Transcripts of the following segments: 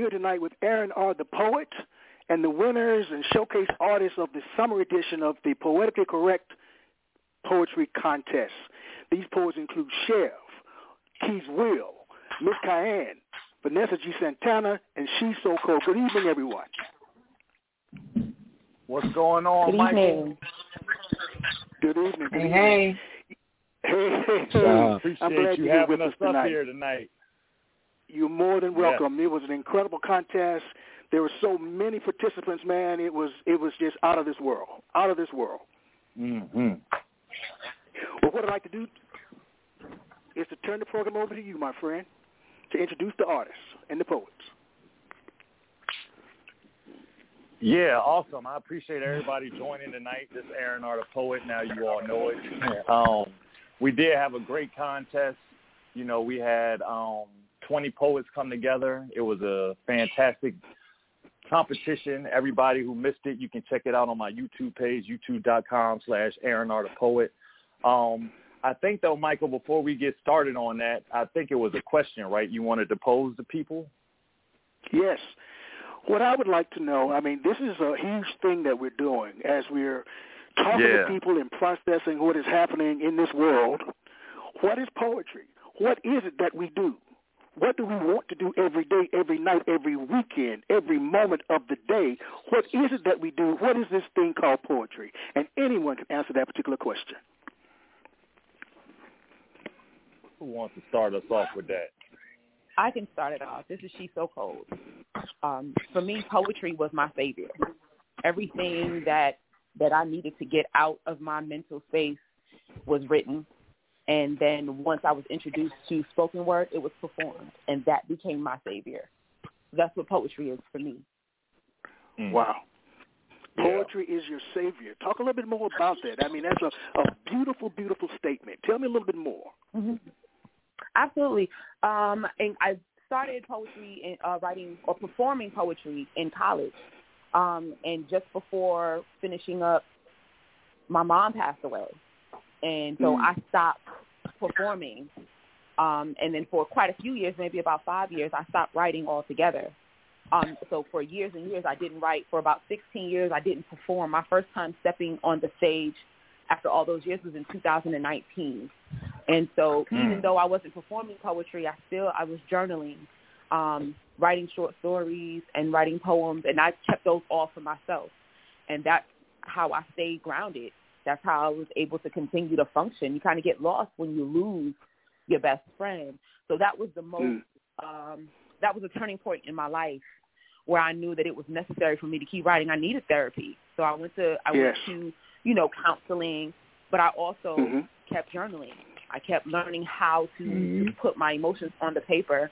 Here tonight with Aaron R. the Poet and the winners and showcase artists of the summer edition of the Poetically Correct Poetry Contest. These poets include Chev, Key Wills, Miss Kiane, Vanessa G. Santana, and She So Cold. Good evening, everyone. What's going on, Good Michael? evening. Good evening. Good Hey, evening. hey. Hey, hey, hey. Uh, I'm appreciate glad you you're having us us up tonight. here tonight. You're more than welcome. It was an incredible contest. There were so many participants, man. It was it was just out of this world, out of this world. Mm-hmm. Well, what I'd like to do is to turn the program over to you, my friend, to introduce the artists and the poets. Yeah, awesome. I appreciate everybody joining tonight. This is Aaron R. the Poet. Now you all know it. Um, we did have a great contest. You know, we had um, 20 poets come together. It was a fantastic competition. Everybody who missed it, you can check it out on my YouTube page, youtube.com slash Aaron the Poet. Um, I think, though, Michael, before we get started on that, I think it was a question, right, you wanted to pose to people? Yes. What I would like to know, I mean, this is a huge thing that we're doing as we're talking Yeah. to people and processing what is happening in this world. What is poetry? What is it that we do? What do we want to do every day, every night, every weekend, every moment of the day? What is it that we do? What is this thing called poetry? And anyone can answer that particular question. Who wants to start us off with that? I can start it off. This is She So Cold. Um, for me, poetry was my savior. Everything that that I needed to get out of my mental space was written. And then once I was introduced to spoken word, it was performed. And that became my savior. That's what poetry is for me. Mm. Wow. Yeah. Poetry is your savior. Talk a little bit more about that. I mean, that's a, a beautiful, beautiful statement. Tell me a little bit more. hmm Absolutely. Um, and I started poetry and uh, writing or performing poetry in college. Um, and just before finishing up, my mom passed away, and so Mm. I stopped performing. Um, and then for quite a few years, maybe about five years, I stopped writing altogether. Um, so for years and years, I didn't write. For about 16 years, I didn't perform. My first time stepping on the stage after all those years was in 2019. And so even Hmm. though I wasn't performing poetry, I still I was journaling, um, writing short stories and writing poems, and I kept those all for myself. And that's how I stayed grounded. That's how I was able to continue to function. You kind of get lost when you lose your best friend. So that was the most um, that was a turning point in my life where I knew that it was necessary for me to keep writing. I needed therapy, so I went to I Yes. went to you know counseling, but I also Mhm. kept journaling. I kept learning how to, Mhm. to put my emotions on the paper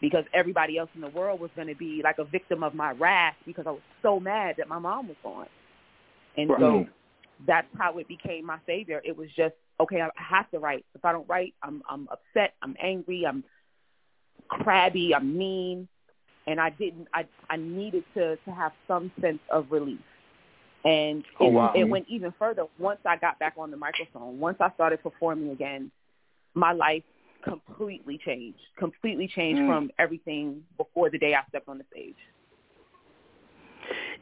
because everybody else in the world was going to be like a victim of my wrath because I was so mad that my mom was gone. And Right. so that's how it became my savior. It was just okay. I have to write. If I don't write, I'm I'm upset. I'm angry. I'm crabby. I'm mean, and I didn't. I I needed to to have some sense of relief. And Oh, it, wow. it went even further once I got back on the microphone. Once I started performing again, my life completely changed. Completely changed Mm. from everything before the day I stepped on the stage.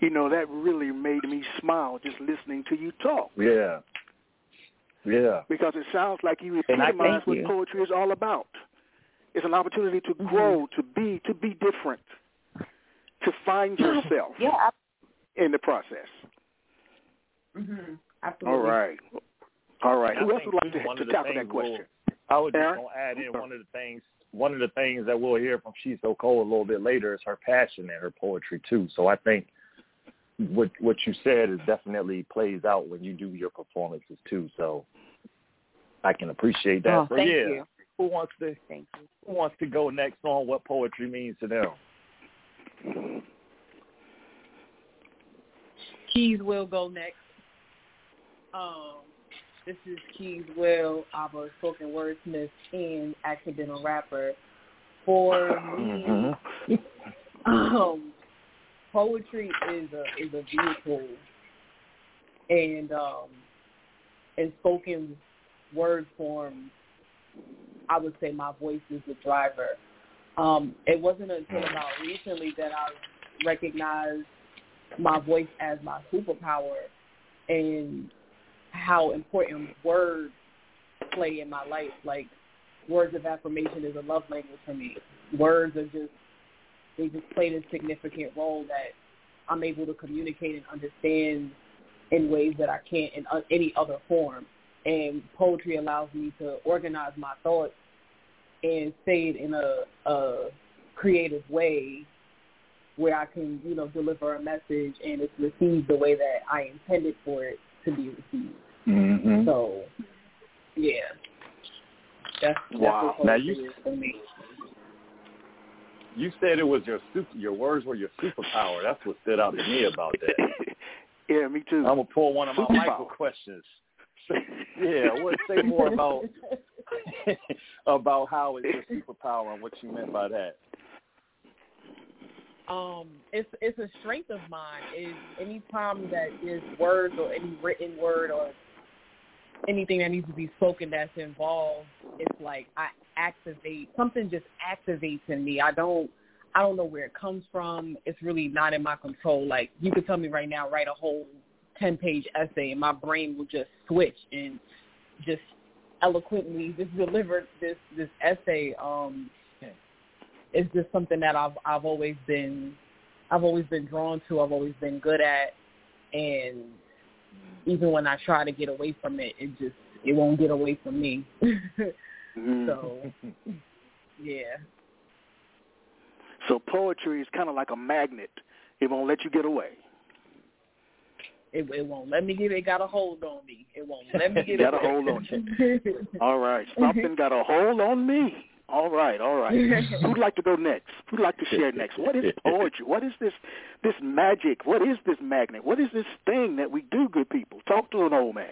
You know, that really made me smile just listening to you talk Yeah. Yeah. because it sounds like you And epitomize what you. poetry is all about. It's an opportunity to Mhm. grow, to be, to be different, to find yourself Yeah. in the process. Mm-hmm. All Absolutely. right. All right. I Who else would like to, one to tackle that question? I was just Aaron? gonna add in one of the things one of the things that we'll hear from She's So Cold a little bit later is her passion and her poetry too. So I think what what you said is definitely plays out when you do your performances too. So I can appreciate that. Oh, so thank yeah. you. Who wants to? Thank you. Who wants to go next on what poetry means to them? Keys will go next. Um, this is Key Wills. I'm a spoken wordsmith and accidental rapper. For me, Mm-hmm. um, poetry is a is a vehicle, and um, in spoken word form, I would say my voice is the driver. Um, it wasn't until about recently that I recognized my voice as my superpower and how important words play in my life. Like words of affirmation is a love language for me. Words are just they just played a significant role that I'm able to communicate and understand in ways that I can't in uh, any other form. And poetry allows me to organize my thoughts and say it in a, a creative way where I can, you know, deliver a message and it's received the way that I intended for it to be received. Mm-hmm. So, yeah, that's, that's Wow. what Now poetry you- is for me. You said it was your super. Your words were your superpower. That's what stood out to me about that. yeah, me too. I'm gonna pull one of my Superpower. Michael questions. yeah, what say more about about how it's your superpower and what you meant by that? um it's it's a strength of mine is anytime that there's words or any written word or anything that needs to be spoken that's involved it's like i activate something just activates in me i don't i don't know where it comes from it's really not in my control like you could tell me right now write a whole ten page essay and my brain will just switch and just eloquently just deliver this this essay um it's just something that I've I've always been I've always been drawn to. I've always been good at, and even when I try to get away from it, it just it won't get away from me. Mhm. so yeah, So poetry is kind of like a magnet. It won't let you get away. it it won't let me get it. Got a hold on me. It won't let me get it. Got a hold on you. All right. Something got a hold on me. All right, all right. Who'd like to go next? Who'd like to share next? What is poetry? What is this this magic? What is this magnet? What is this thing that we do, good people? Talk to an old man.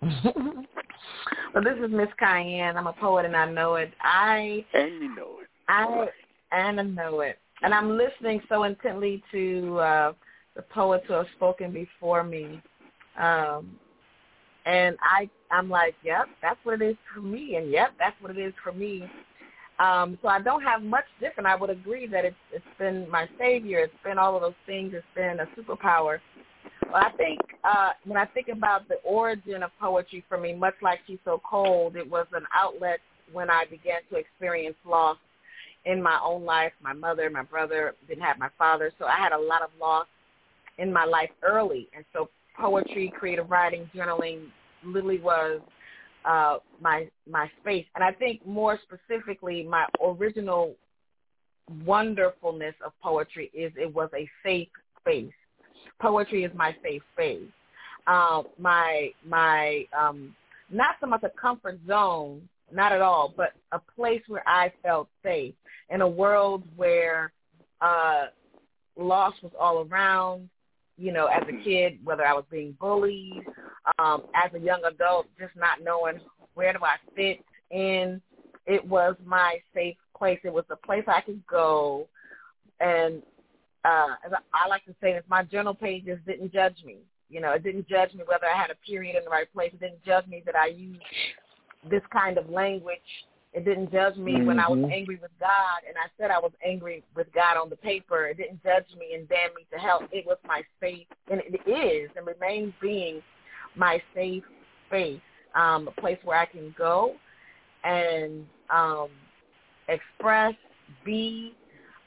well, this is Miss Kiane. I'm a poet and I know it. I And you know it. I and I know it. And I'm listening so intently to uh the poets who have spoken before me. Um and I I'm like, Yep, that's what it is for me and yep, that's what it is for me. Um, so I don't have much different. I would agree that it's it's been my savior, it's been all of those things, it's been a superpower. But I think uh when I think about the origin of poetry for me, much like She's So Cold, it was an outlet when I began to experience loss in my own life. My mother, my brother didn't have my father, so I had a lot of loss in my life early. And so poetry, creative writing, journaling literally was uh my my space. And I think more specifically my original wonderfulness of poetry is it was a safe space. Poetry is my safe space. Uh, my my um not so much a comfort zone, not at all, but a place where I felt safe in a world where uh loss was all around, you know, as a kid, whether I was being bullied, um, as a young adult, just not knowing where do I fit in. It was my safe place. It was the place I could go and uh as I, I like to say this, my journal pages didn't judge me. You know, it didn't judge me whether I had a period in the right place. It didn't judge me that I used this kind of language. It didn't judge me when I was Mhm. angry with God and I said I was angry with God on the paper. It didn't judge me and damn me to hell. It was my safe, and it is and remains being my safe space, um, a place where I can go and um, express, be,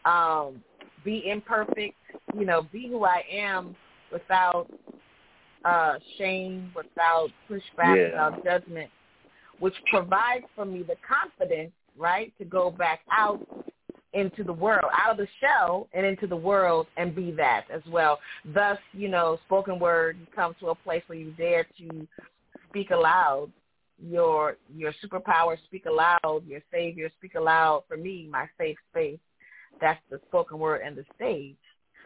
um, be imperfect, you know, be who I am without uh, shame, without pushback, Yeah. without judgment, which provides for me the confidence, right, to go back out into the world, out of the shell and into the world and be that as well. Thus, you know, spoken word, you come to a place where you dare to speak aloud, your your superpower speak aloud, your savior speak aloud. For me, my safe space, that's the spoken word and the stage.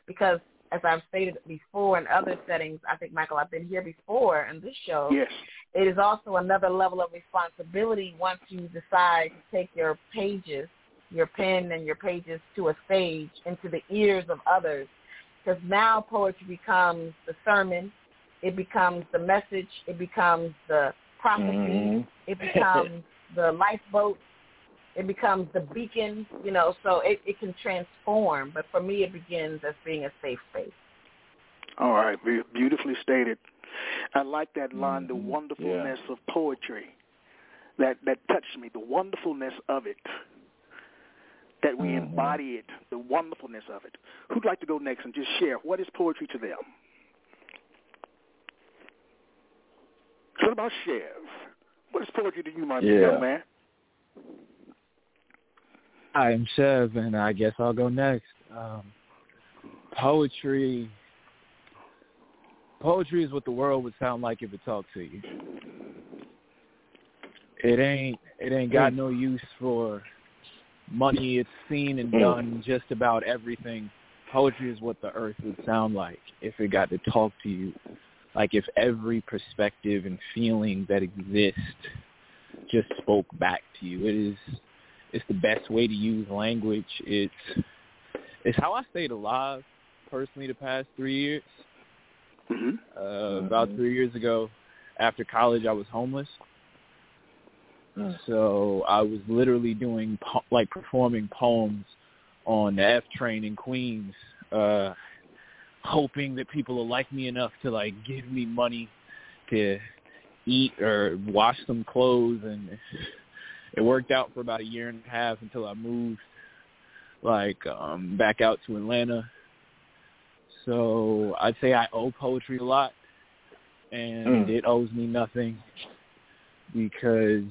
Because as I've stated before in other settings, I think Michael, I've been here before in this show. Yes. It is also another level of responsibility once you decide to take your pages, your pen and your pages to a stage into the ears of others. Because now poetry becomes the sermon, it becomes the message, it becomes the prophecy, Mm-hmm. it becomes the lifeboat, it becomes the beacon, you know, so it, it can transform. But for me, it begins as being a safe space. All right, beautifully stated. I like that line, the Mhm. wonderfulness of poetry. That that touched me, the wonderfulness of it. That we Mhm. embody it, the wonderfulness of it. Who'd like to go next and just share what is poetry to them? What about Chev? What is poetry to you, my Yeah. young man? Hi, I'm Chev, and I guess I'll go next. Um, poetry. Poetry is what the world would sound like if it talked to you. It ain't. It ain't got no use for money. It's seen and done just about everything. Poetry is what the earth would sound like if it got to talk to you. Like if every perspective and feeling that exists just spoke back to you. It is it's the best way to use language. It's it's how I stayed alive personally the past three years. hmm Uh, About three years ago, after college, I was homeless. So I was literally doing po- like performing poems on the F train in Queens, uh, hoping that people will like me enough to like give me money to eat or wash some clothes, and it worked out for about a year and a half until I moved like um back out to Atlanta. So I'd say I owe poetry a lot and Mm. it owes me nothing because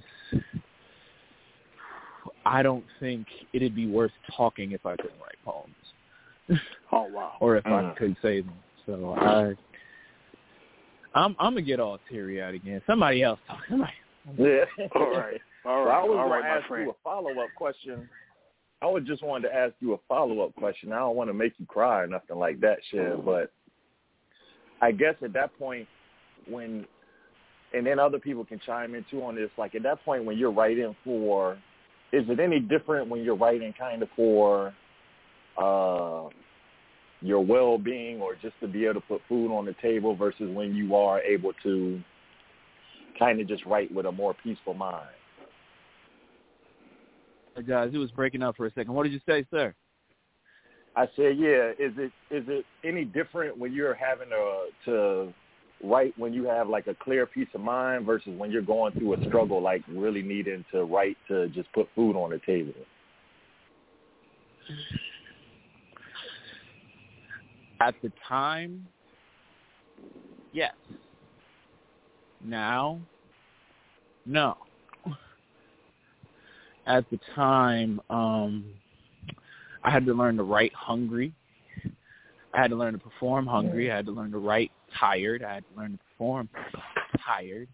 I don't think it'd be worth talking if I couldn't write poems Oh wow. or if I Mm. could say them. So I I'm I'm gonna get all teary eyed again. Somebody else talk. Somebody Yeah. All right. All Well, I right. was All going right, to ask friend. you a follow-up question. I would just wanted to ask you a follow-up question. I don't want to make you cry or nothing like that, Chev, but I guess at that point when, and then other people can chime in too on this, like at that point when you're writing for, is it any different when you're writing kind of for uh, your well-being or just to be able to put food on the table versus when you are able to kind of just write with a more peaceful mind? Guys, it was breaking up for a second. What did you say, sir? I said, yeah. Is it is it any different when you're having to to write when you have like a clear peace of mind versus when you're going through a struggle, like really needing to write to just put food on the table? At the time, yes. Now, no. At the time, um, I had to learn to write hungry. I had to learn to perform hungry. I had to learn to write tired. I had to learn to perform tired.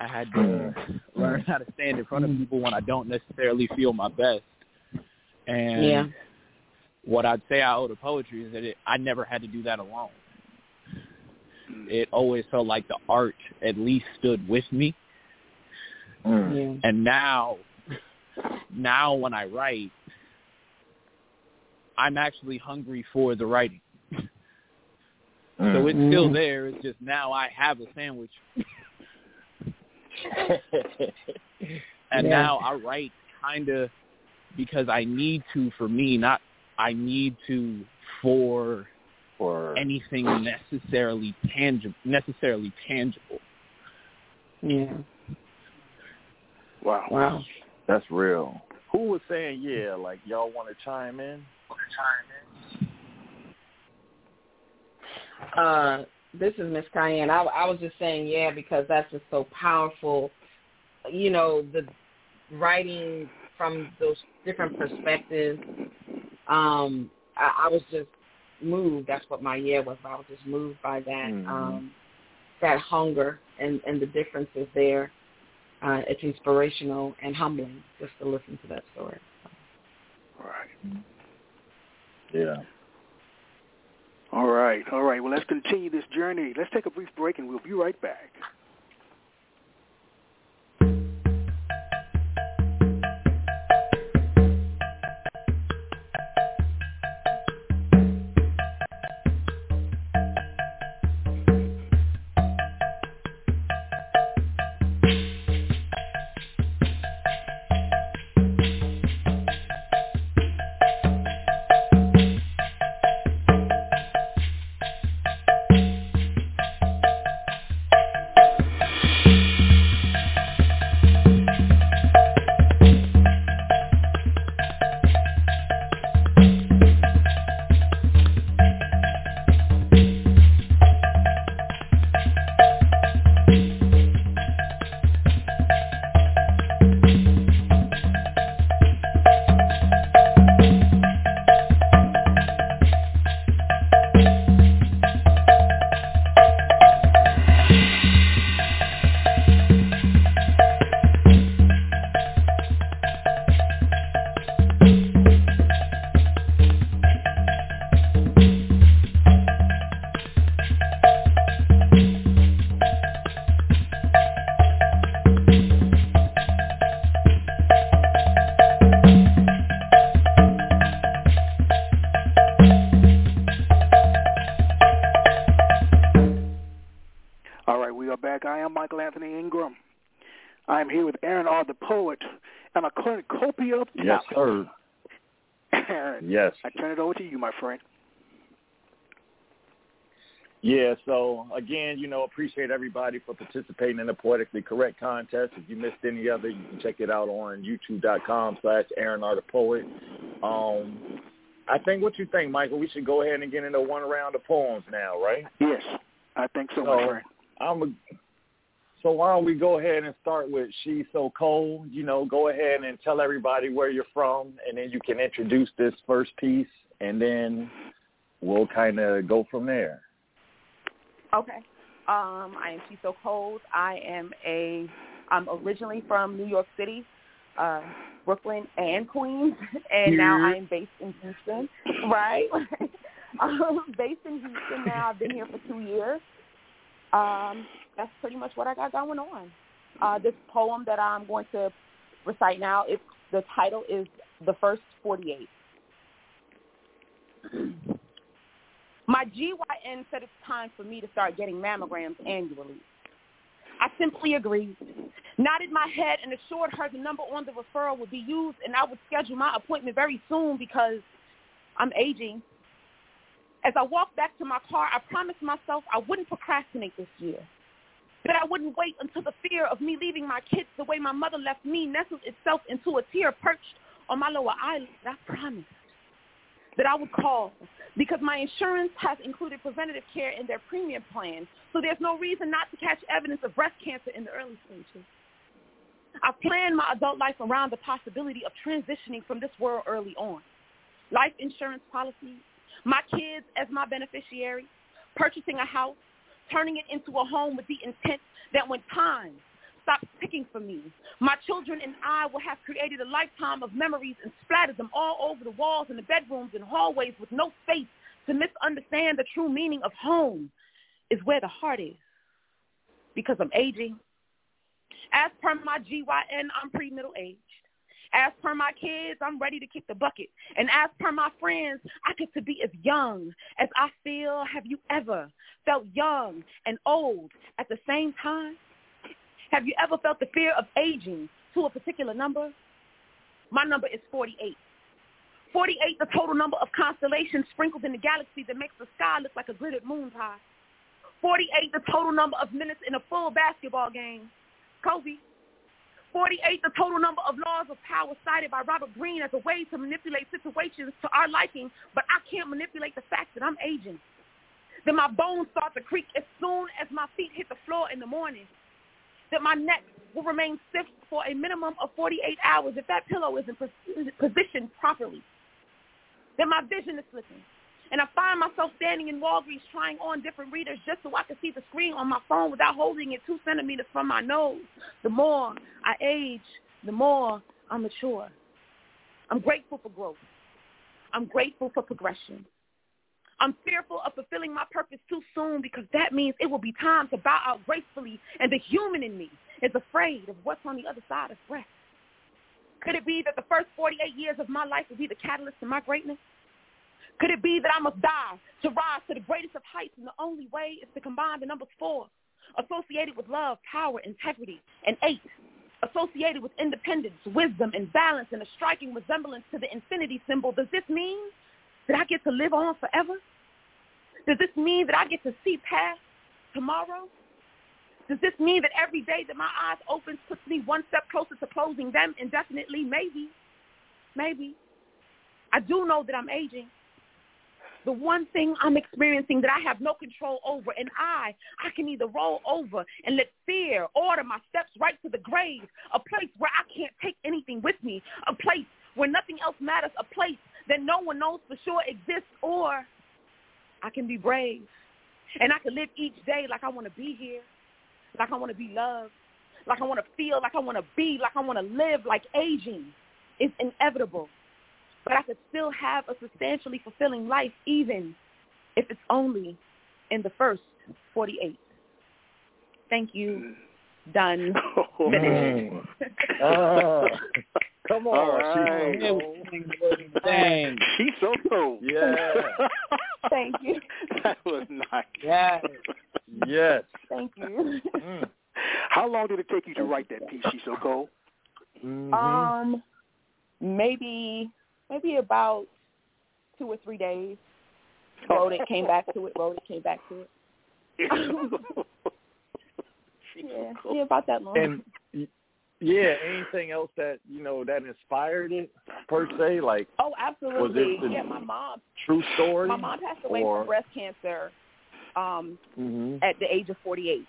I had to learn how to stand in front of people when I don't necessarily feel my best. And Yeah. what I'd say I owe to poetry is that it, I never had to do that alone. It always felt like the art at least stood with me. Yeah. And now, now when I write, I'm actually hungry for the writing. So it's still Mhm. there. It's just now I have a sandwich, and Yeah. now I write kind of because I need to for me, not I need to for for anything necessarily tangible. Necessarily tangible. Yeah. Wow. Wow. that's real. Who was saying yeah? Like y'all want to chime in? Uh, this is Miss Kiane. I, I was just saying, yeah, because that's just so powerful. You know, the writing from those different perspectives. Um, I, I was just moved. That's what my yeah was. I was just moved by that. Mhm. Um, that hunger and and the differences there. Uh, it's inspirational and humbling just to listen to that story. Right. Yeah. All right, all right. Well, let's continue this journey. Let's take a brief break, and we'll be right back. I am Michael Anthony Ingram. I am here with Aaron R. the poet and a cornucopia of talent. Yes, sir. Aaron, Yes. I turn it over to you, my friend. Yeah, so again, you know, appreciate everybody for participating in the Poetically Correct contest. If you missed any it, you can check it out on youtube.com slash Aaron R. the Poet. Um, I think what you think, Michael, we should go ahead and get into one round of poems now, right? Yes, I think so, my So, friend. I'm a, so why don't we go ahead and start with She's So Cold? You know, go ahead and tell everybody where you're from, and then you can introduce this first piece, and then we'll kind of go from there. Okay. Um, I am She's So Cold. I am a I'm originally from New York City, uh, Brooklyn and Queens, and now I am based in Houston. Right. um, based in Houston now. I've been here for two years. Um, that's pretty much what I got going on. Uh, this poem that I'm going to recite now, it's the title is The First Forty Eight. My GYN said it's time for me to start getting mammograms annually. I simply agreed, nodded my head, and assured her the number on the referral would be used, and I would schedule my appointment very soon because I'm aging. As I walked back to my car, I promised myself I wouldn't procrastinate this year, that I wouldn't wait until the fear of me leaving my kids the way my mother left me nestled itself into a tear perched on my lower eyelid. I promised that I would call because my insurance has included preventative care in their premium plan, so there's no reason not to catch evidence of breast cancer in the early stages. I've planned my adult life around the possibility of transitioning from this world early on. Life insurance policies, my kids as my beneficiary, purchasing a house, turning it into a home with the intent that when time stops ticking for me, my children and I will have created a lifetime of memories and splattered them all over the walls and the bedrooms and hallways with no space to misunderstand the true meaning of home is where the heart is. Because I'm aging. As per my GYN, I'm pre-middle aged. As per my kids, I'm ready to kick the bucket. And as per my friends, I get to be as young as I feel. Have you ever felt young and old at the same time? Have you ever felt the fear of aging to a particular number? My number is 48. 48, the total number of constellations sprinkled in the galaxy that makes the sky look like a glittered moon pie. 48, the total number of minutes in a full basketball game. Kobe. 48, the total number of laws of power cited by Robert Greene as a way to manipulate situations to our liking, but I can't manipulate the fact that I'm aging. That my bones start to creak as soon as my feet hit the floor in the morning. That my neck will remain stiff for a minimum of 48 hours if that pillow isn't positioned properly. That my vision is slipping And I find myself standing in Walgreens trying on different readers just so I can see the screen on my phone without holding it two centimeters from my nose. The more I age, the more I mature. I'm grateful for growth. I'm grateful for progression. I'm fearful of fulfilling my purpose too soon because that means it will be time to bow out gracefully and the human in me is afraid of what's on the other side of breath. Could it be that the first 48 years of my life will be the catalyst to my greatness? Could it be that I must die to rise to the greatest of heights and the only way is to combine the numbers four, associated with love, power, integrity, and eight, associated with independence, wisdom, and balance and a striking resemblance to the infinity symbol? Does this mean that I get to live on forever? Does this mean that I get to see past tomorrow? Does this mean that every day that my eyes open puts me one step closer to closing them indefinitely? Maybe. Maybe. I do know that I'm aging. The one thing I'm experiencing that I have no control over, and I, I can either roll over and let fear order my steps right to the grave, a place where I can't take anything with me, a place where nothing else matters, a place that no one knows for sure exists, or I can be brave, and I can live each day like I want to be here, like I want to be loved, like I want to feel, like I want to be, like I want to live, like aging is inevitable. But I could still have a substantially fulfilling life even if it's only in the first 48. Thank you. Done. Finished. Uh, come on, All right. she's Dang. She's so cool. Yeah. Thank you. that was nice. Yeah. yes. Thank you. Mm. How long did it take you to write that piece, She's So Cold? Mhm. Um, maybe maybe about two or three days. Wrote it, came back to it. Wrote it, came back to it. Yeah, yeah, about that long. and yeah, anything else that you know that inspired it per se, like oh, absolutely. the- yeah, my mom. true story. My mom passed away or, from breast cancer um, hmm at the age of 48,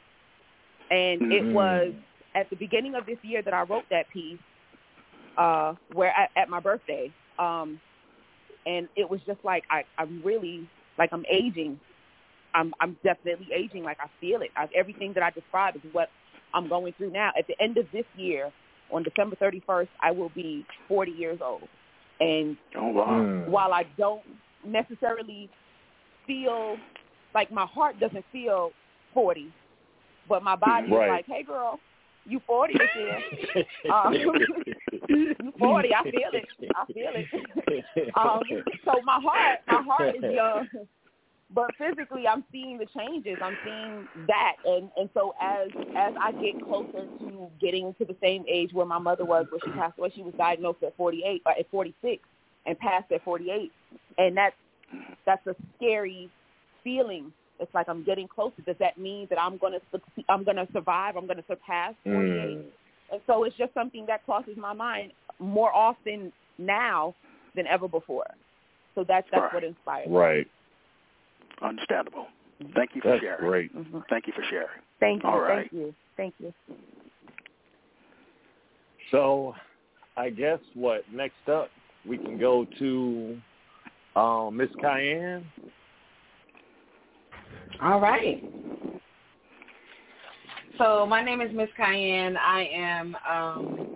and it Mhm. was at the beginning of this year that I wrote that piece, uh, where at, at my birthday, um, and it was just like I, I'm really like I'm aging. I'm I'm definitely aging. Like I feel it. I, everything that I described is what I'm going through now. At the end of this year, on December 31st, I will be 40 years old, and Oh, wow. Mm. while I don't necessarily feel like my heart doesn't feel 40, but my body Right. is like, hey girl, you 40 this year. Um, you 40, I feel it. I feel it. um, so my heart, my heart is young, but physically I'm seeing the changes. I'm seeing that, and and so as as I get closer to getting to the same age where my mother was, where she passed away, she was diagnosed at 48, uh, at 46, and passed at 48, and that's that's a scary feeling. It's like I'm getting closer. Does that mean that I'm gonna succeed, I'm gonna survive? I'm gonna surpass 48? Mm. And so it's just something that crosses my mind more often now than ever before. So that's that's Right. what inspired. me. Right. Understandable. Thank you for Mm-hmm. That's sharing. great. Mhm. Thank you for sharing. Thank you. All right. Thank you. Thank you. So, I guess what next up we can go to um, Miss Kiane. All right. So my name is Miss Kiane. I am. um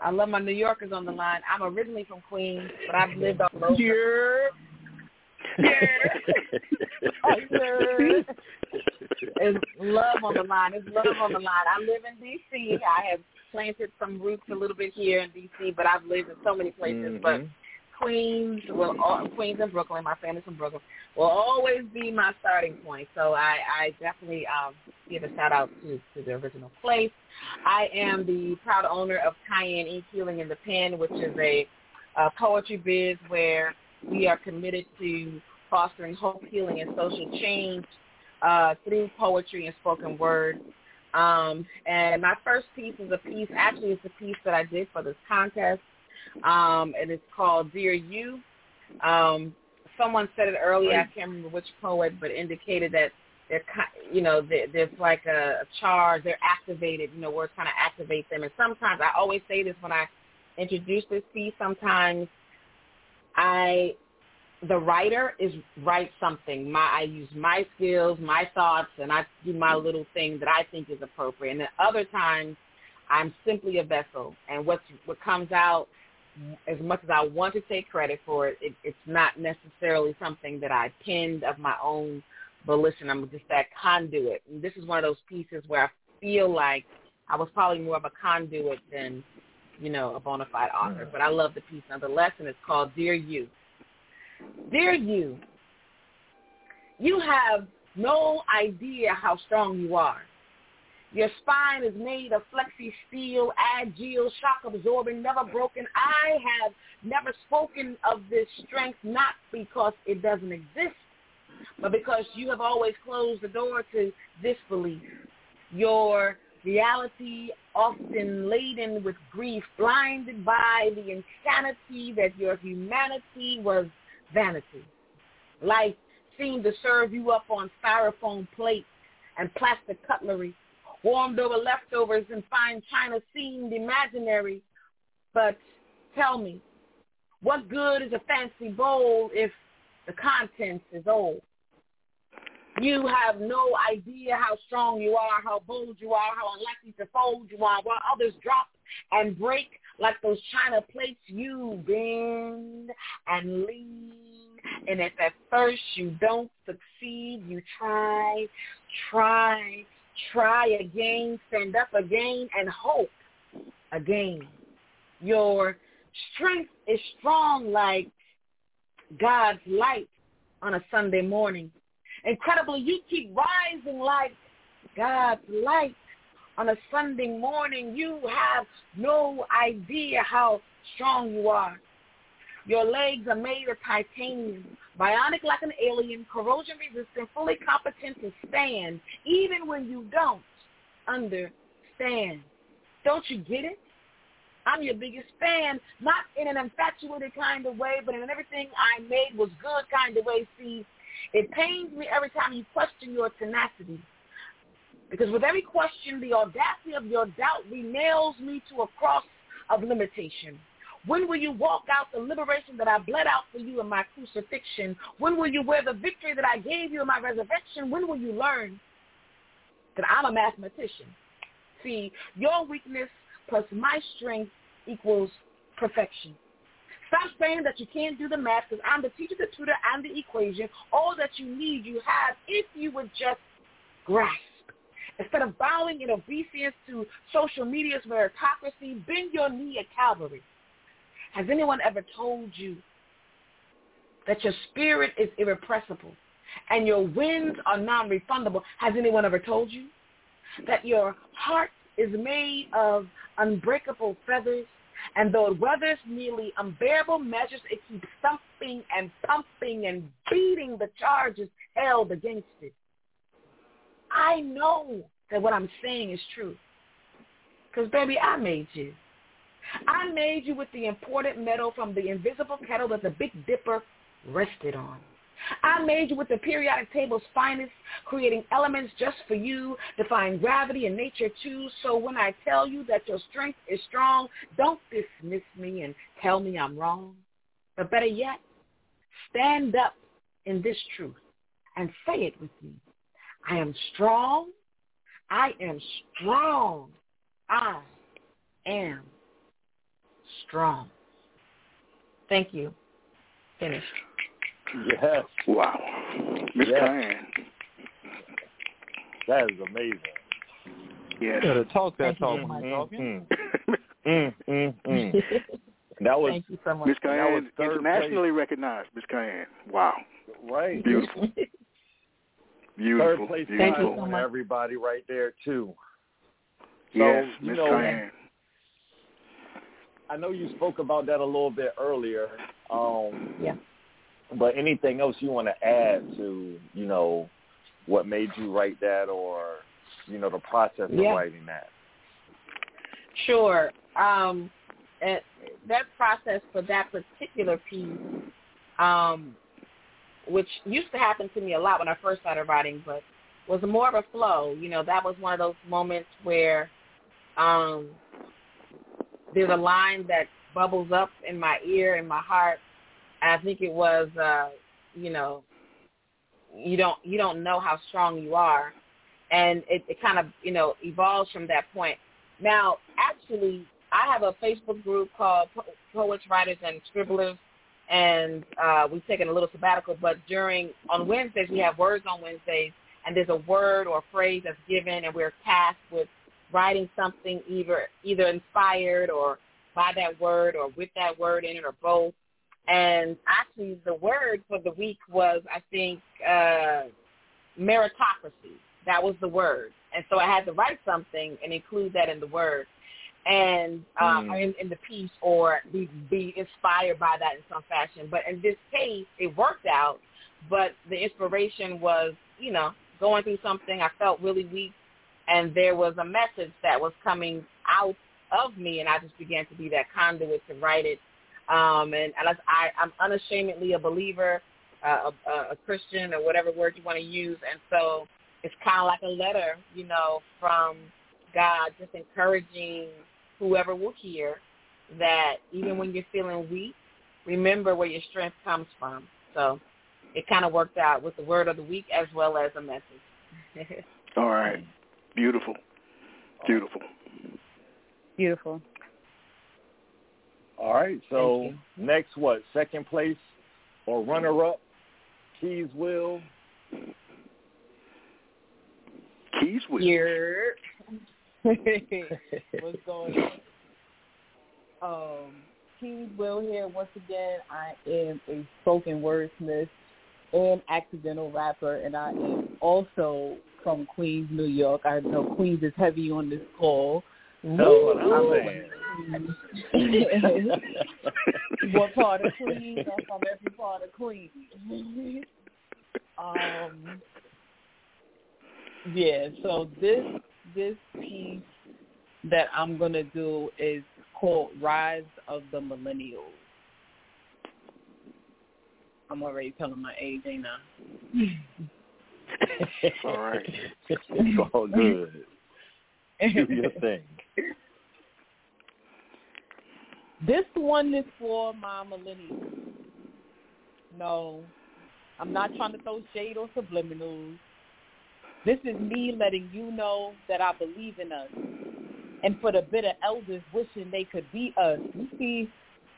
I love my New Yorkers on the line. I'm originally from Queens, but I've lived all over. It's love on the line. It's love on the line. I live in D.C. I have planted some roots a little bit here in D.C., but I've lived in so many places. But Mhm. Queens, all, Queens and Brooklyn, my family's from Brooklyn, will always be my starting point. So I, I definitely um, give a shout out to, to the original place. I am the proud owner of Kiane Ink Healing in the Pen, which is a, a poetry biz where we are committed to fostering hope, healing, and social change uh, through poetry and spoken word. Um, and my first piece is a piece, actually it's a piece that I did for this contest, um, and it's called Dear You. Um, someone said it earlier, I can't remember which poet, but indicated that they're, you know, there- there's like a, charge, they're activated, you know, words kind of activate them. And sometimes, I always say this when I introduce this piece, sometimes I the writer is write something. My I use my skills, my thoughts, and I do my little thing that I think is appropriate. And then other times, I'm simply a vessel, and what's what comes out, as much as I want to take credit for it, it it's not necessarily something that I penned of my own volition. I'm just that conduit. And this is one of those pieces where I feel like I was probably more of a conduit than, you know, a bona fide author. But I love the piece nonetheless, and it's called Dear You. Dear you, you have no idea how strong you are. Your spine is made of flexi steel, agile, shock absorbing, never broken. I have never spoken of this strength not because it doesn't exist, but because you have always closed the door to this belief. Your reality often laden with grief, blinded by the insanity that your humanity was vanity. Life seemed to serve you up on styrofoam plates and plastic cutlery. Warmed over leftovers and fine china seemed imaginary. But tell me, what good is a fancy bowl if the contents is old? You have no idea how strong you are, how bold you are, how unlikely to fold you are, while others drop and break like those china plates. You bend and lean, and if at first you don't succeed, you try, try, try again, stand up again, and hope again. Your strength is strong like God's light on a Sunday morning. Incredibly, you keep rising like God's light on a Sunday morning. You have no idea how strong you are. Your legs are made of titanium, bionic like an alien, corrosion resistant, fully competent to stand, even when you don't understand. Don't you get it? I'm your biggest fan, not in an infatuated kind of way, but in everything I made was good kind of way. See, it pains me every time you question your tenacity. Because with every question, the audacity of your doubt renails me to a cross of limitation. When will you walk out the liberation that I bled out for you in my crucifixion? When will you wear the victory that I gave you in my resurrection? When will you learn that I'm a mathematician? See, your weakness plus my strength equals perfection. Stop saying that you can't do the math because I'm the teacher, the tutor, and the equation. All that you need, you have if you would just grasp. Instead of bowing in obeisance to social media's meritocracy, bend your knee at Calvary. Has anyone ever told you that your spirit is irrepressible and your winds are non-refundable? Has anyone ever told you that your heart is made of unbreakable feathers and though it weathers nearly unbearable measures, it keeps thumping and pumping and beating the charges held against it. I know that what I'm saying is true. Because, baby, I made you. I made you with the imported metal from the invisible kettle that the Big Dipper rested on. I made you with the periodic table's finest, creating elements just for you, defying gravity and nature too. So when I tell you that your strength is strong, don't dismiss me and tell me I'm wrong. But better yet, stand up in this truth and say it with me. I am strong. I am strong. I am strong. Thank you. Finished. Yes. Wow. Miss Yes. Diane. That is amazing. Yes. Yeah, to talk that Thank talk very when much. you're talking. Mm, mm, mm. That was Thank you so much. Miss That was Kiane, third internationally recognized. Miss Kiane. Wow. right. Beautiful. Third Beautiful. place Thank you Beautiful. so on much. everybody right there too. Yes, So, you Miss know- Kiane. I know you spoke about that a little bit earlier. Um, Yeah. But anything else you want to add to, you know, what made you write that or, you know, the process Yeah. of writing that? Sure. Um, that process for that particular piece, um, which used to happen to me a lot when I first started writing, but was more of a flow. You know, that was one of those moments where um, there's a line that bubbles up in my ear, in my heart, I think it was, uh, you know, you don't you don't know how strong you are, and it, it kind of you know evolves from that point. Now, actually, I have a Facebook group called po- Poets, Writers, and Scribblers, and uh, we've taken a little sabbatical. But during on Wednesdays, we have words on Wednesdays, and there's a word or phrase that's given, and we're tasked with writing something either either inspired or by that word or with that word in it or both. And actually, the word for the week was, I think, uh, meritocracy. That was the word. And so I had to write something and include that in the word and um, mm. in, in the piece or be, be inspired by that in some fashion. But in this case, it worked out. But the inspiration was, you know, going through something. I felt really weak, and there was a message that was coming out of me, and I just began to be that conduit to write it. Um, and I, I'm unashamedly a believer, uh, a, a Christian, or whatever word you want to use. And so it's kind of like a letter, you know, from God, just encouraging whoever will hear that even when you're feeling weak, remember where your strength comes from. So it kind of worked out with the word of the week as well as a message. All right. Beautiful. Beautiful. Beautiful. All right. So next, what? Second place or runner-up? Key Wills. Key Wills. Here. What's going on? Um, Key Wills here once again. I am a spoken wordsmith and accidental rapper, and I am also from Queens, New York. I know Queens is heavy on this call. What I'm saying. what part of Queens? I'm from every part of Queens. um, yeah. So this this piece that I'm gonna do is called "Rise of the Millennials." I'm already telling my age, ain't I? all right. It's all good. Do your thing. This one is for my millennials. No, I'm not trying to throw shade or subliminals. This is me letting you know that I believe in us. And for the bitter elders wishing they could be us. You see,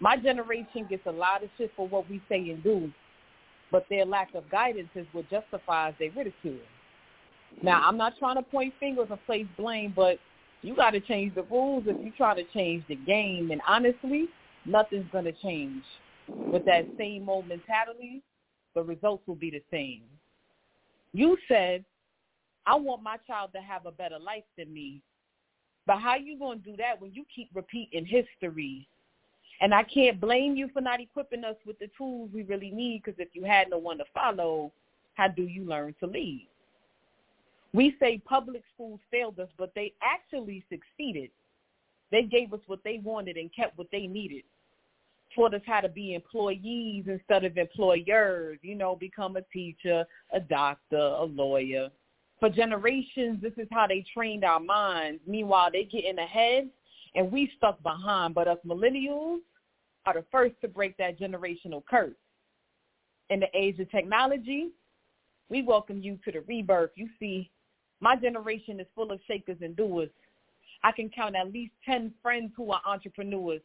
my generation gets a lot of shit for what we say and do, but their lack of guidance is what justifies their ridicule. Now, mm-hmm. I'm not trying to point fingers or place blame, but you got to change the rules if you try to change the game. And honestly, nothing's going to change. With that same old mentality, the results will be the same. You said, I want my child to have a better life than me. But how you going to do that when you keep repeating history? And I can't blame you for not equipping us with the tools we really need because if you had no one to follow, how do you learn to lead? We say public schools failed us, but they actually succeeded. They gave us what they wanted and kept what they needed. Taught us how to be employees instead of employers, you know, become a teacher, a doctor, a lawyer. For generations, this is how they trained our minds. Meanwhile, they get in ahead and we stuck behind. But us millennials are the first to break that generational curse. In the age of technology, we welcome you to the rebirth. You see, my generation is full of shakers and doers. I can count at least 10 friends who are entrepreneurs.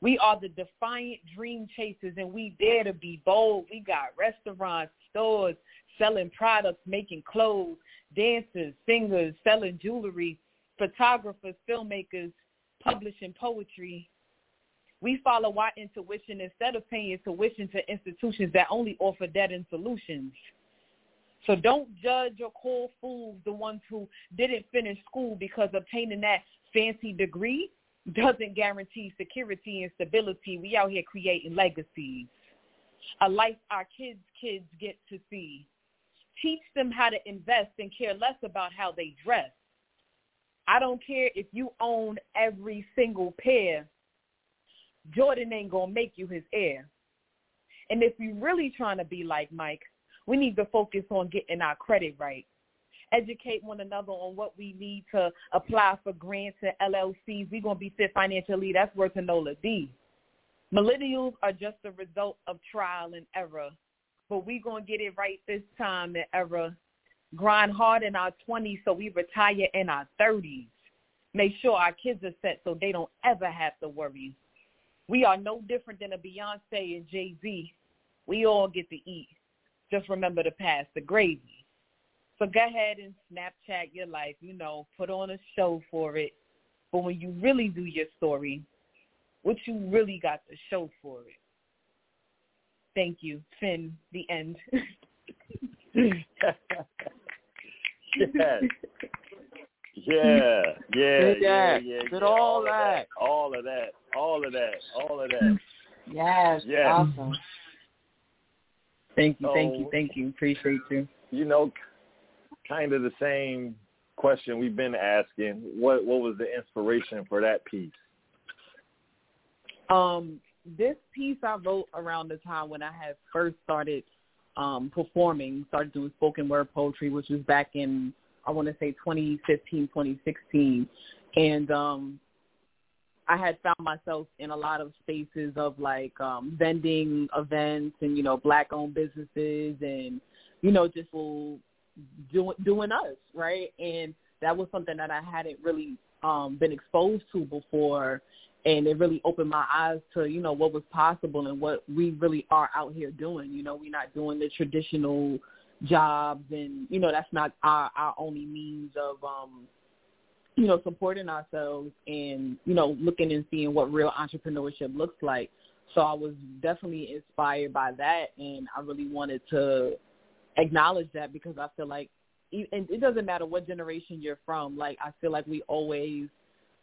We are the defiant dream chasers and we dare to be bold. We got restaurants, stores, selling products, making clothes, dancers, singers, selling jewelry, photographers, filmmakers, publishing poetry. We follow our intuition instead of paying tuition to institutions that only offer dead end solutions. So don't judge or call fools the ones who didn't finish school because obtaining that fancy degree doesn't guarantee security and stability. We out here creating legacies, a life our kids' kids get to see. Teach them how to invest and care less about how they dress. I don't care if you own every single pair. Jordan ain't going to make you his heir. And if you're really trying to be like Mike, we need to focus on getting our credit right. Educate one another on what we need to apply for grants and LLCs. We're going to be fit financially. That's worth Nola D. Millennials are just a result of trial and error, but we gonna get it right this time and era. Grind hard in our 20s so we retire in our 30s. Make sure our kids are set so they don't ever have to worry. We are no different than a Beyonce and Jay-Z. We all get to eat. Just remember to pass the gravy. So go ahead and Snapchat your life, you know, put on a show for it. But when you really do your story, what you really got to show for it. Thank you. Finn, the end. yes. Yeah, yeah, Did yeah, yeah, Did yeah. all of that. all of that, all of that, all of that. Yes, Yes. awesome. Thank you, thank you, thank you. Appreciate you. You know, kind of the same question we've been asking. What what was the inspiration for that piece? Um, this piece I wrote around the time when I had first started um, performing, started doing spoken word poetry, which was back in I want to say 2015, 2016, and um, I had found myself in a lot of spaces of like um, vending events and you know black owned businesses and you know just doing doing us right, and that was something that I hadn't really um, been exposed to before. And it really opened my eyes to you know what was possible and what we really are out here doing. You know we're not doing the traditional jobs and you know that's not our our only means of um you know supporting ourselves and you know looking and seeing what real entrepreneurship looks like. So i was definitely inspired by that and i really wanted to acknowledge that because i feel like and it doesn't matter what generation you're from like i feel like we always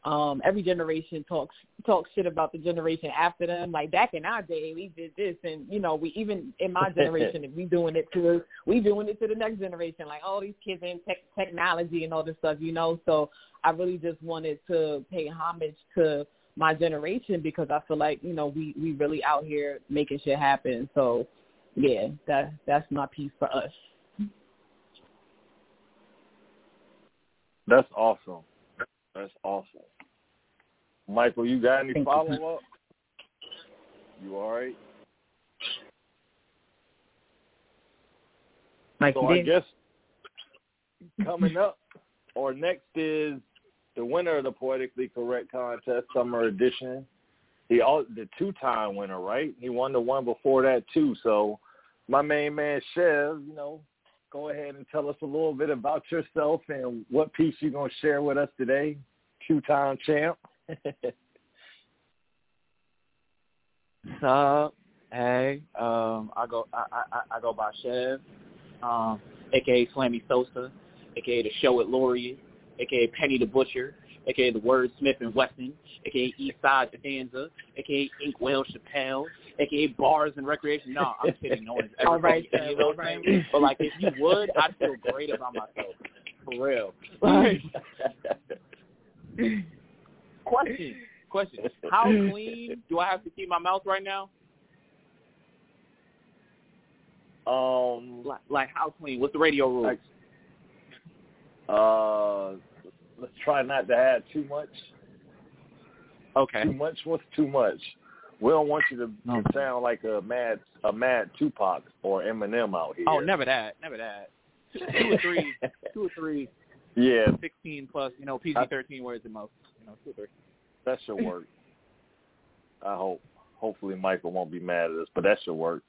um every generation talks talks shit about the generation after them. Like back in our day we did this and you know we even in my generation we doing it to we doing it to the next generation. Like all these kids in tech technology and all this stuff you know? So i really just wanted to pay homage to my generation because i feel like you know we we really out here making shit happen. So yeah that that's my piece for us. That's awesome. That's awesome. Michael, you got any follow up? You all right? Mike, So I guess coming up or next is the winner of the poetically correct contest summer edition. He all the two time winner, right? He won the one before that too. So my main man Chev, you know, go ahead and tell us a little bit about yourself and what piece you're gonna share with us today. Two time champ. What's up? Hey, um, I go I, I, I go by Chev, um, aka Slammy Sosa, aka the Show at Laureate, aka Penny the Butcher, aka the Word Smith and Wesson, aka Eastside Stanza, aka Inkwell Chappelle, aka Bars and Recreation. No, I'm kidding. No one's ever All right, any of those right. things. But like, if you would, I'd feel great about myself. For real. Like, question. Question. How clean do I have to keep my mouth right now? um Like, like how clean? What's the radio rules? Like- uh let's try not to have too much. okay. Too much? What's too much? We don't want you to, No. sound like a mad a mad Tupac or Eminem out here. Oh, never that. Never that. Two, two or three. Two or three. Yeah, Sixteen plus. You know, PG thirteen words at most. You know, two or three. that should work. I hope. Hopefully Michael won't be mad at us, but that should work.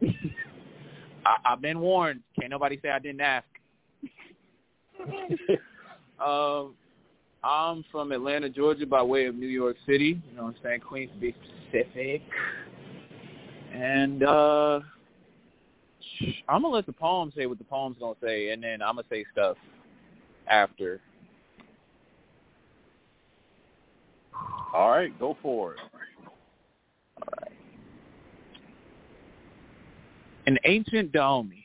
I, I've been warned. Can't nobody say I didn't ask. Um, I'm from Atlanta, Georgia, by way of New York City. You know what I'm saying? Queens to be specific. And uh I'm gonna let the poem say what the poem's gonna say, and then I'm gonna say stuff after. All right, go for it. In ancient Dahomey,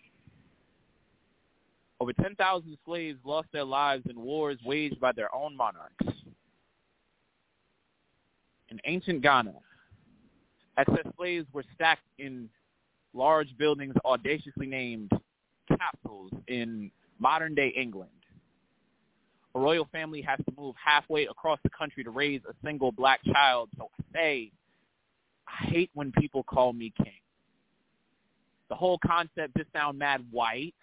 over 10,000 slaves lost their lives in wars waged by their own monarchs. In ancient Ghana, excess slaves were stacked in large buildings audaciously named castles in modern-day England. A royal family has to move halfway across the country to raise a single black child. So I say, I hate when people call me king. The whole concept just sound mad white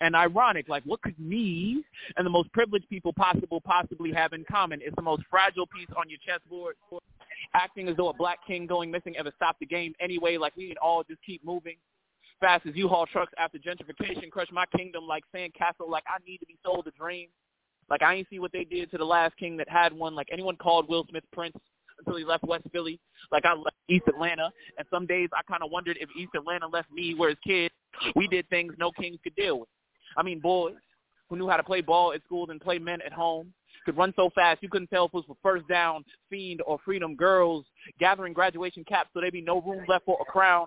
and ironic. Like, what could me and the most privileged people possible possibly have in common? It's the most fragile piece on your chessboard. Acting as though a black king going missing ever stopped the game anyway. Like, we can all just keep moving fast as U-Haul trucks after gentrification crush my kingdom like sandcastle. Like, I need to be sold a dream. Like, I ain't see what they did to the last king that had one. Like, anyone called Will Smith Prince until he left West Philly. Like I left East Atlanta, and some days I kind of wondered if East Atlanta left me where as kids we did things no kings could deal with. I mean, boys who knew how to play ball at school and play men at home could run so fast you couldn't tell if it was for first down, fiend, or freedom. Girls gathering graduation caps so there'd be no room left for a crown.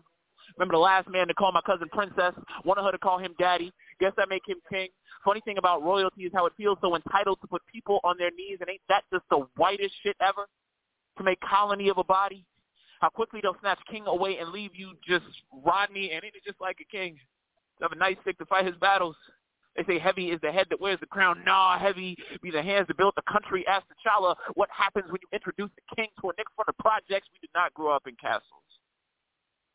Remember the last man to call my cousin princess, wanted her to call him daddy. Guess that make him king. Funny thing about royalty is how it feels so entitled to put people on their knees, and ain't that just the whitest shit ever? To make colony of a body. How quickly they'll snatch king away and leave you just Rodney, and it is just like a king. To have a nice stick to fight his battles. They say heavy is the head that wears the crown. Nah, heavy be the hands that built the country. Ask T'Challa what happens when you introduce the king to a nigga from the projects. We did not grow up in castles.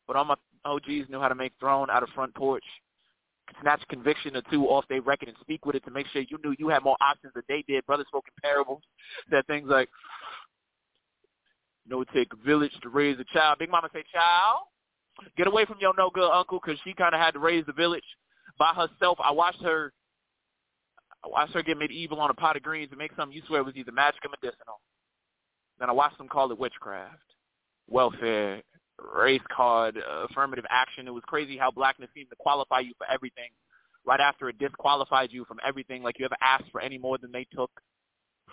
But all my OGs knew how to make throne out of front porch. Snatch conviction or two off their record and speak with it to make sure you knew you had more options than they did. Brothers spoke in parables. Said things like, know, it take a village to raise a child. Big Mama say, child, get away from your no-good uncle because she kind of had to raise the village by herself. I watched her. I watched her get medieval on a pot of greens and make something you swear was either magic or medicinal. Then I watched them call it witchcraft, welfare, race card, uh, affirmative action. It was crazy how blackness seemed to qualify you for everything. Right after it disqualified you from everything, like you ever asked for any more than they took.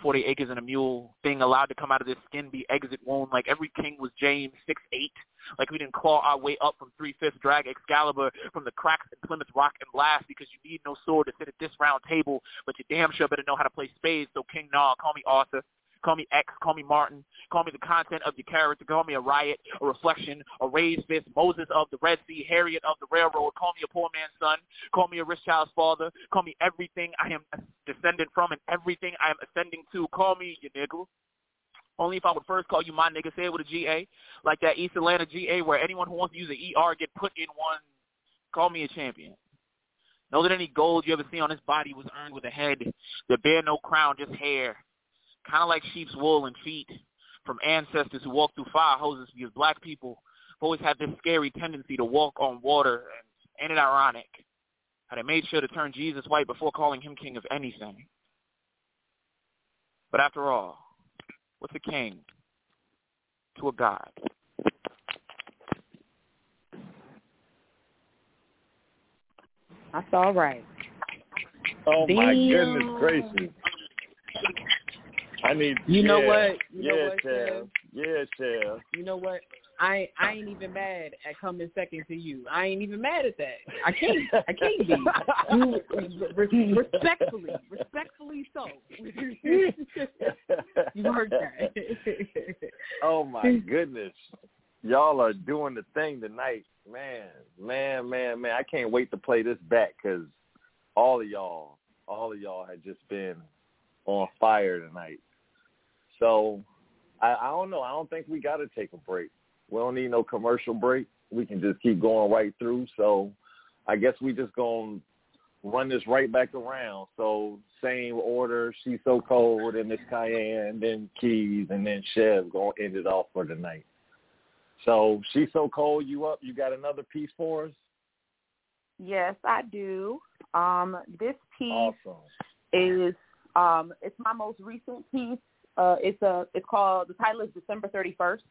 40 acres and a mule being allowed to come out of this skin be exit wound. Like every king was James, six eight. Like we didn't claw our way up from three-fifths, drag Excalibur from the cracks in Plymouth Rock and blast because you need no sword to sit at this round table, but you damn sure better know how to play spades. So King Nah, call me Arthur. Call me X, call me Martin, call me the content of your character, call me a riot, a reflection, a raised fist, Moses of the Red Sea, Harriet of the Railroad, call me a poor man's son, call me a rich child's father, call me everything I am descended from and everything I am ascending to, call me your nigga. Only if I would first call you my nigga, say it with a G-A, like that East Atlanta GA where anyone who wants to use an ER get put in one, call me a champion. Know that any gold you ever see on his body was earned with a head. That bear no crown, just hair kind of like sheep's wool and feet from ancestors who walked through fire hoses because black people have always had this scary tendency to walk on water. And ain't it ironic how they made sure to turn Jesus white before calling him king of anything? But after all, what's a king to a god? That's all right. Oh my goodness gracious. I need. You yeah, know what? You yeah, know what? Yeah. You know what? I I ain't even mad at coming second to you. I ain't even mad at that. I can't. I can't be. You, re- respectfully, respectfully so. you heard that. oh my goodness. Y'all are doing the thing tonight. Man, man, man, man. I can't wait to play this back because all of y'all, all of y'all had just been on fire tonight. So I, I don't know. I don't think we got to take a break. We don't need no commercial break. We can just keep going right through. So I guess we just gonna run this right back around. So same order. She So Cold, and Miss Kiane, and then Keys, and then Chev gonna end it off for tonight. So She So Cold. You up? You got another piece for us? Yes, I do. Um, this piece Awesome. is um, it's my most recent piece. Uh, it's a it's called the title is December thirty first.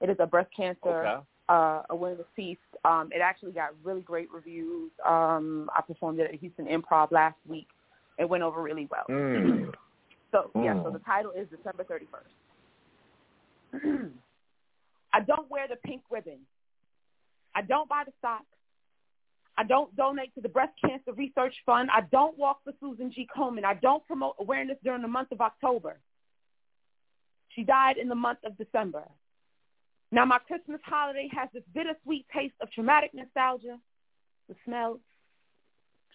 It is a breast cancer Okay. uh, awareness piece. Um, it actually got really great reviews. Um, I performed it at Houston Improv last week. It went over really well. Mm. So yeah, so Mm. the title is December thirty first. I don't wear the pink ribbon. I don't buy the stock. I don't donate to the Breast Cancer Research Fund. I don't walk for Susan G. Komen. I don't promote awareness during the month of October. She died in the month of December. Now my Christmas holiday has this bittersweet taste of traumatic nostalgia, the smells,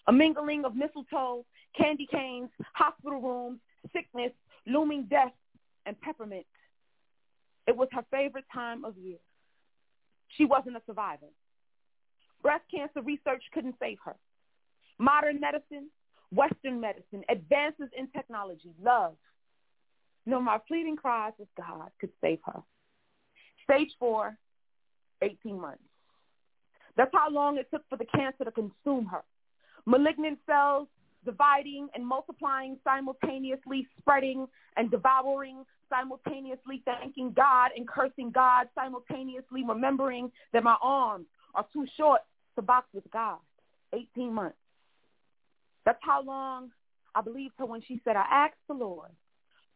a mingling of mistletoe candy canes, hospital rooms, sickness, looming death, and peppermint. It was her favorite time of year. She wasn't a survivor. Breast cancer research couldn't save her. Modern medicine, Western medicine, advances in technology, love. No, my pleading cries of God could save her. Stage four, 18 months. That's how long it took for the cancer to consume her. Malignant cells dividing and multiplying simultaneously, spreading and devouring simultaneously, thanking God and cursing God simultaneously, remembering that my arms are too short to box with God. 18 months. That's how long I believed her when she said, I asked the Lord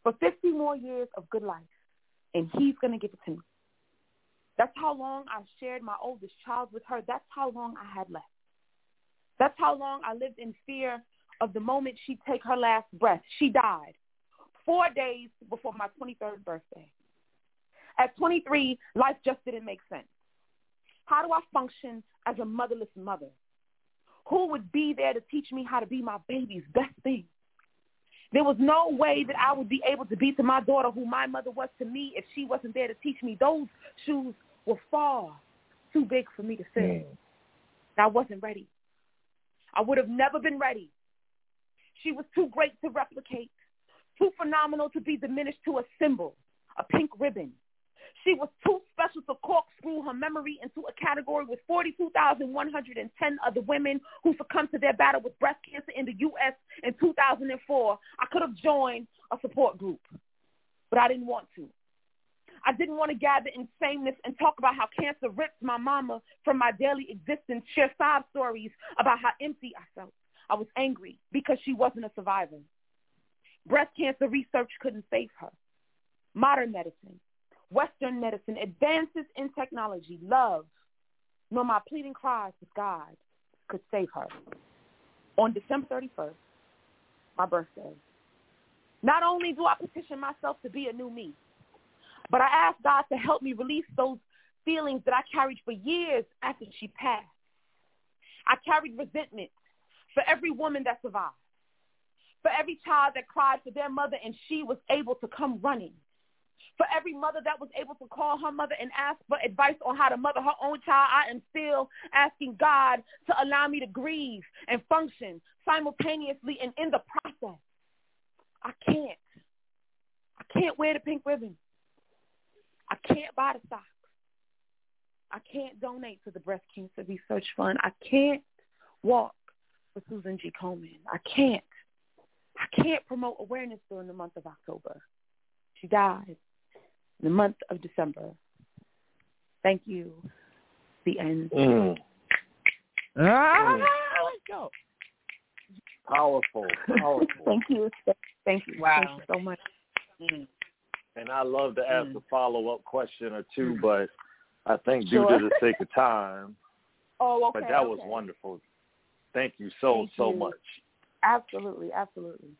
for 50 more years of good life, and he's going to give it to me. That's how long I shared my oldest child with her. That's how long I had left. That's how long I lived in fear of the moment she'd take her last breath. She died four days before my 23rd birthday. At 23, life just didn't make sense. How do I function as a motherless mother? Who would be there to teach me how to be my baby's best thing? There was no way that I would be able to be to my daughter who my mother was to me if she wasn't there to teach me. Those shoes were far too big for me to fill. Mm. I wasn't ready. I would have never been ready. She was too great to replicate, too phenomenal to be diminished to a symbol, a pink ribbon, she was too special to corkscrew her memory into a category with 42,110 other women who succumbed to their battle with breast cancer in the U.S. in 2004. I could have joined a support group, but I didn't want to. I didn't want to gather in sameness and talk about how cancer ripped my mama from my daily existence, share sob stories about how empty I felt. I was angry because she wasn't a survivor. Breast cancer research couldn't save her. Modern medicine, Western medicine, advances in technology, love, nor my pleading cries with God could save her. On December 31st, my birthday, not only do I petition myself to be a new me, but I ask God to help me release those feelings that I carried for years after she passed. I carried resentment for every woman that survived, for every child that cried for their mother and she was able to come running, for every mother that was able to call her mother and ask for advice on how to mother her own child, I am still asking God to allow me to grieve and function simultaneously and in the process. I can't. I can't wear the pink ribbon. I can't buy the socks. I can't donate to the Breast Cancer Research Fund. I can't walk for Susan G. Komen. I can't. I can't promote awareness during the month of October. She died the month of December. Thank you. The end. Mm. Ah, let's go. Powerful, powerful. Thank you. Thank you. Wow. Thank you so much. Mm. And I love to ask Mm. a follow-up question or two, but I think Sure. due to the sake of time, Oh, okay. but that was wonderful. Thank you so, Thank so you. much. Absolutely, absolutely.